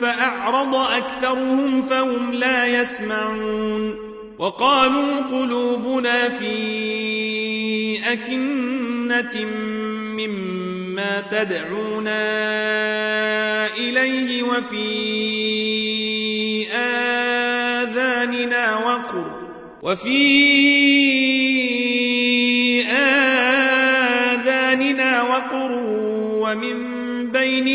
فأعرض أكثرهم فهم لا يسمعون وقالوا قلوبنا في أكنة مما تدعونا إليه وفي آذاننا وقر وفي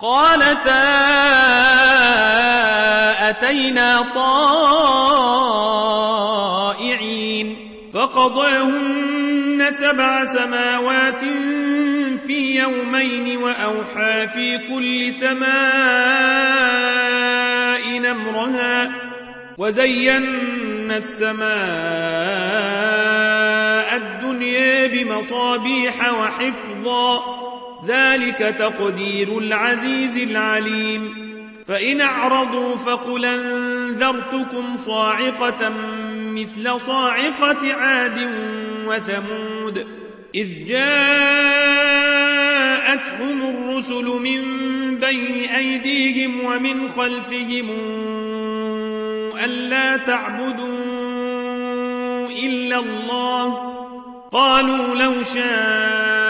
قالتا أتينا طائعين فقضاهن سبع سماوات في يومين وأوحى في كل سماء نمرها وزينا السماء الدنيا بمصابيح وحفظا ذلك تقدير العزيز العليم. فإن أعرضوا فقل أنذرتكم صاعقة مثل صاعقة عاد وثمود. إذ جاءتهم الرسل من بين أيديهم ومن خلفهم ألا تعبدوا إلا الله. قالوا لو شاء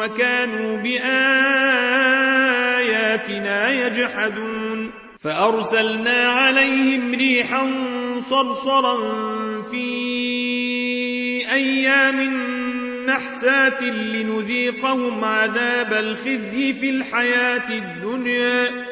وكانوا بآياتنا يجحدون. فأرسلنا عليهم ريحا صرصرا في أيام نحسات لنذيقهم عذاب الخزي في الحياة الدنيا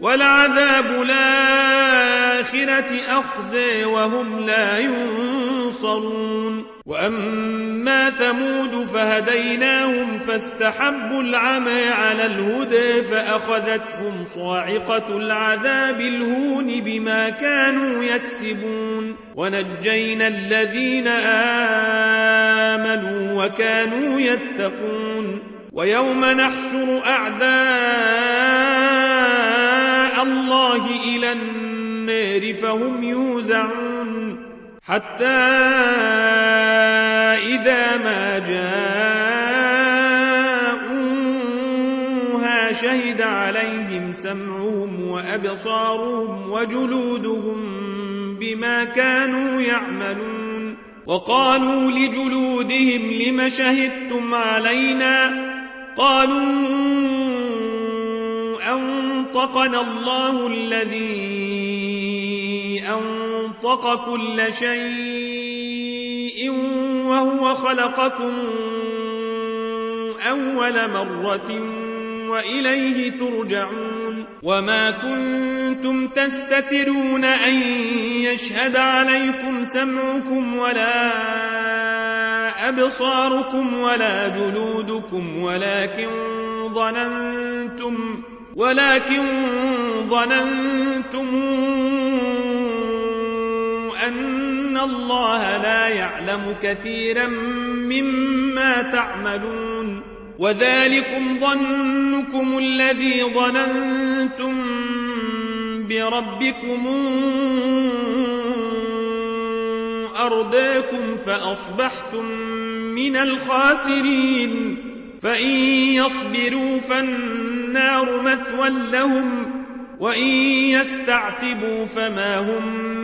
ولعذاب الآخرة أخزي وهم لا ينصرون. وأما ثمود فهديناهم فاستحبوا العمى على الهدى فأخذتهم صاعقة العذاب الهون بما كانوا يكسبون ونجينا الذين آمنوا وكانوا يتقون ويوم نحشر أعداء الله إلى النار فهم يوزعون حتى إذا ما جاءوها شهد عليهم سمعهم وأبصارهم وجلودهم بما كانوا يعملون وقالوا لجلودهم لم شهدتم علينا قالوا أنطقنا الله الذي أنطق كل شيء وهو خلقكم أول مرة وإليه ترجعون وما كنتم تستترون أن يشهد عليكم سمعكم ولا أبصاركم ولا جلودكم ولكن ظننتم ولكن ظننتم أن الله لا يعلم كثيرا مما تعملون وذلكم ظنكم الذي ظننتم بربكم أرداكم فأصبحتم من الخاسرين فإن يصبروا فالنار مثوى لهم وإن يستعتبوا فما هم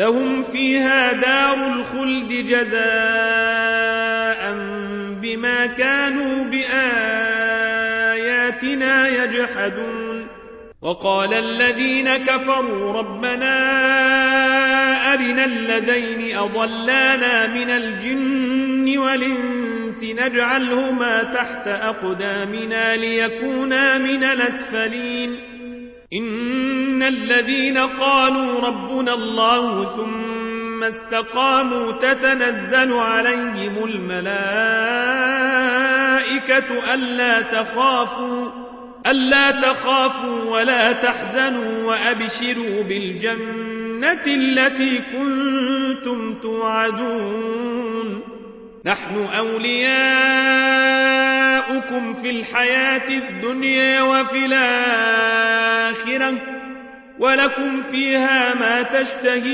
لهم فيها دار الخلد جزاء بما كانوا بآياتنا يجحدون. وقال الذين كفروا ربنا أرنا الذين أضلانا من الجن والإنس نجعلهما تحت أقدامنا ليكونا من الأسفلين. إن الذين قالوا ربنا الله ثم استقاموا تتنزل عليهم الملائكة ألا تخافوا ألا تخافوا ولا تحزنوا وأبشروا بالجنة التي كنتم توعدون. نحن أولياؤكم في الحياة الدنيا وفي الآخرة ولكم فيها ما تشتهي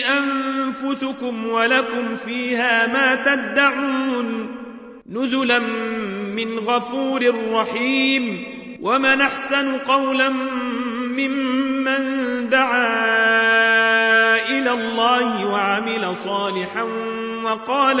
أنفسكم ولكم فيها ما تدعون نزلا من غفور رحيم ومن أحسن قولا ممن دعا إلى الله وعمل صالحا وقال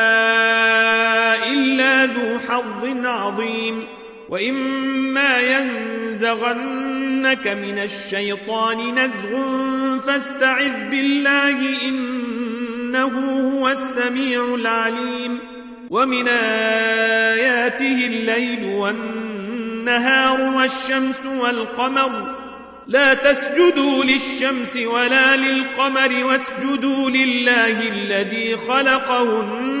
ذو حظ عظيم. وإما ينزغنك من الشيطان نزغ فاستعذ بالله إنه هو السميع العليم. ومن آياته الليل والنهار والشمس والقمر. لا تسجدوا للشمس ولا للقمر واسجدوا لله الذي خلقهن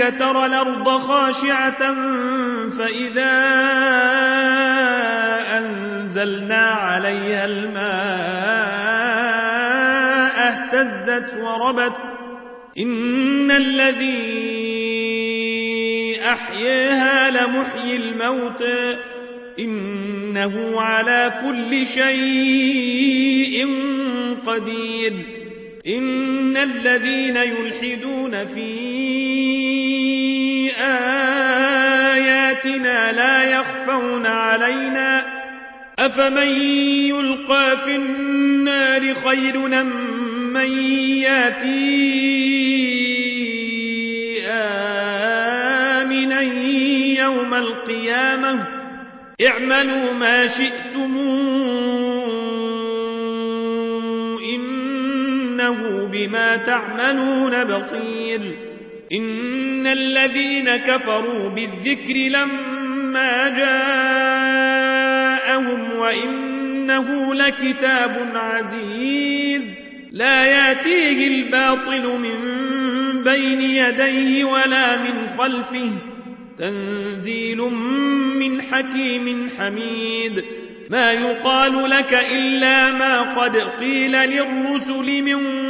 أنك ترى الأرض خاشعة فإذا أنزلنا عليها الماء اهتزت وربت إن الذي أحياها لمحيي الموت إنه على كل شيء قدير إن الذين يلحدون في آياتنا لا يخفون علينا أفمن يلقى في النار خير من يأتي آمنا يوم القيامة اعملوا ما شئتم بما تعملون بصير. إن الذين كفروا بالذكر لما جاءهم وإنه لكتاب عزيز لا يأتيه الباطل من بين يديه ولا من خلفه. تنزيل من حكيم حميد. ما يقال لك إلا ما قد قيل للرسل من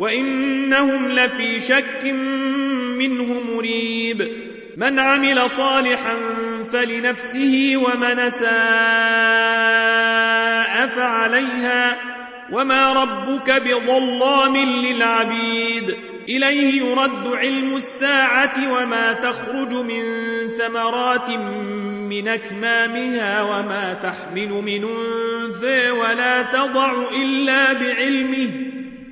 وإنهم لفي شك منه مريب. من عمل صالحا فلنفسه ومن ساء فعليها. وما ربك بظلام للعبيد. إليه يرد علم الساعة وما تخرج من ثمرات من أكمامها وما تحمل من أنثى ولا تضع إلا بعلمه.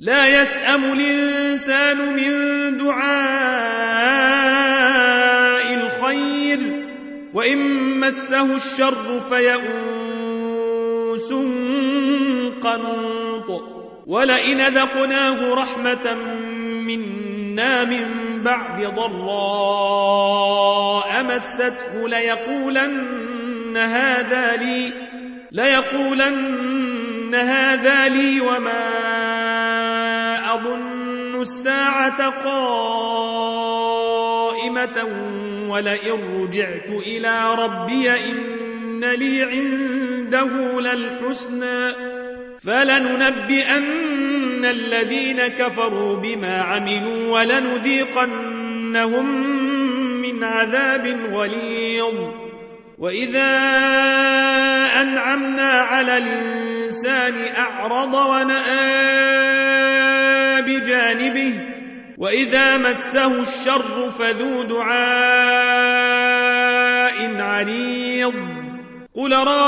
لا يسأم الإنسان من دعاء الخير وإن مسه الشر فيئوس قنوط ولئن ذقناه رحمة منا من بعد ضراء مسته ليقولن هذا لي ليقولن هذا لي وما أظن الساعة قائمة ولئن رجعت إلى ربي إن لي عند عنده للحسنى فلننبئن الذين كفروا بما عملوا ولنذيقنهم من عذاب غليظ وإذا أنعمنا على الإنسان أعرض ونأى بجانبه وإذا مسه الشر فذو دعاء عريض قل رأيتم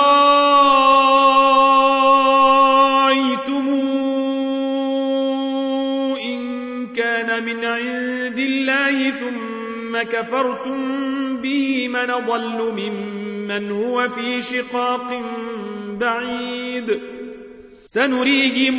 إن كان من عند الله ثم كفرتم به من ضل ممن هو في شقاق بعيد. سنريهم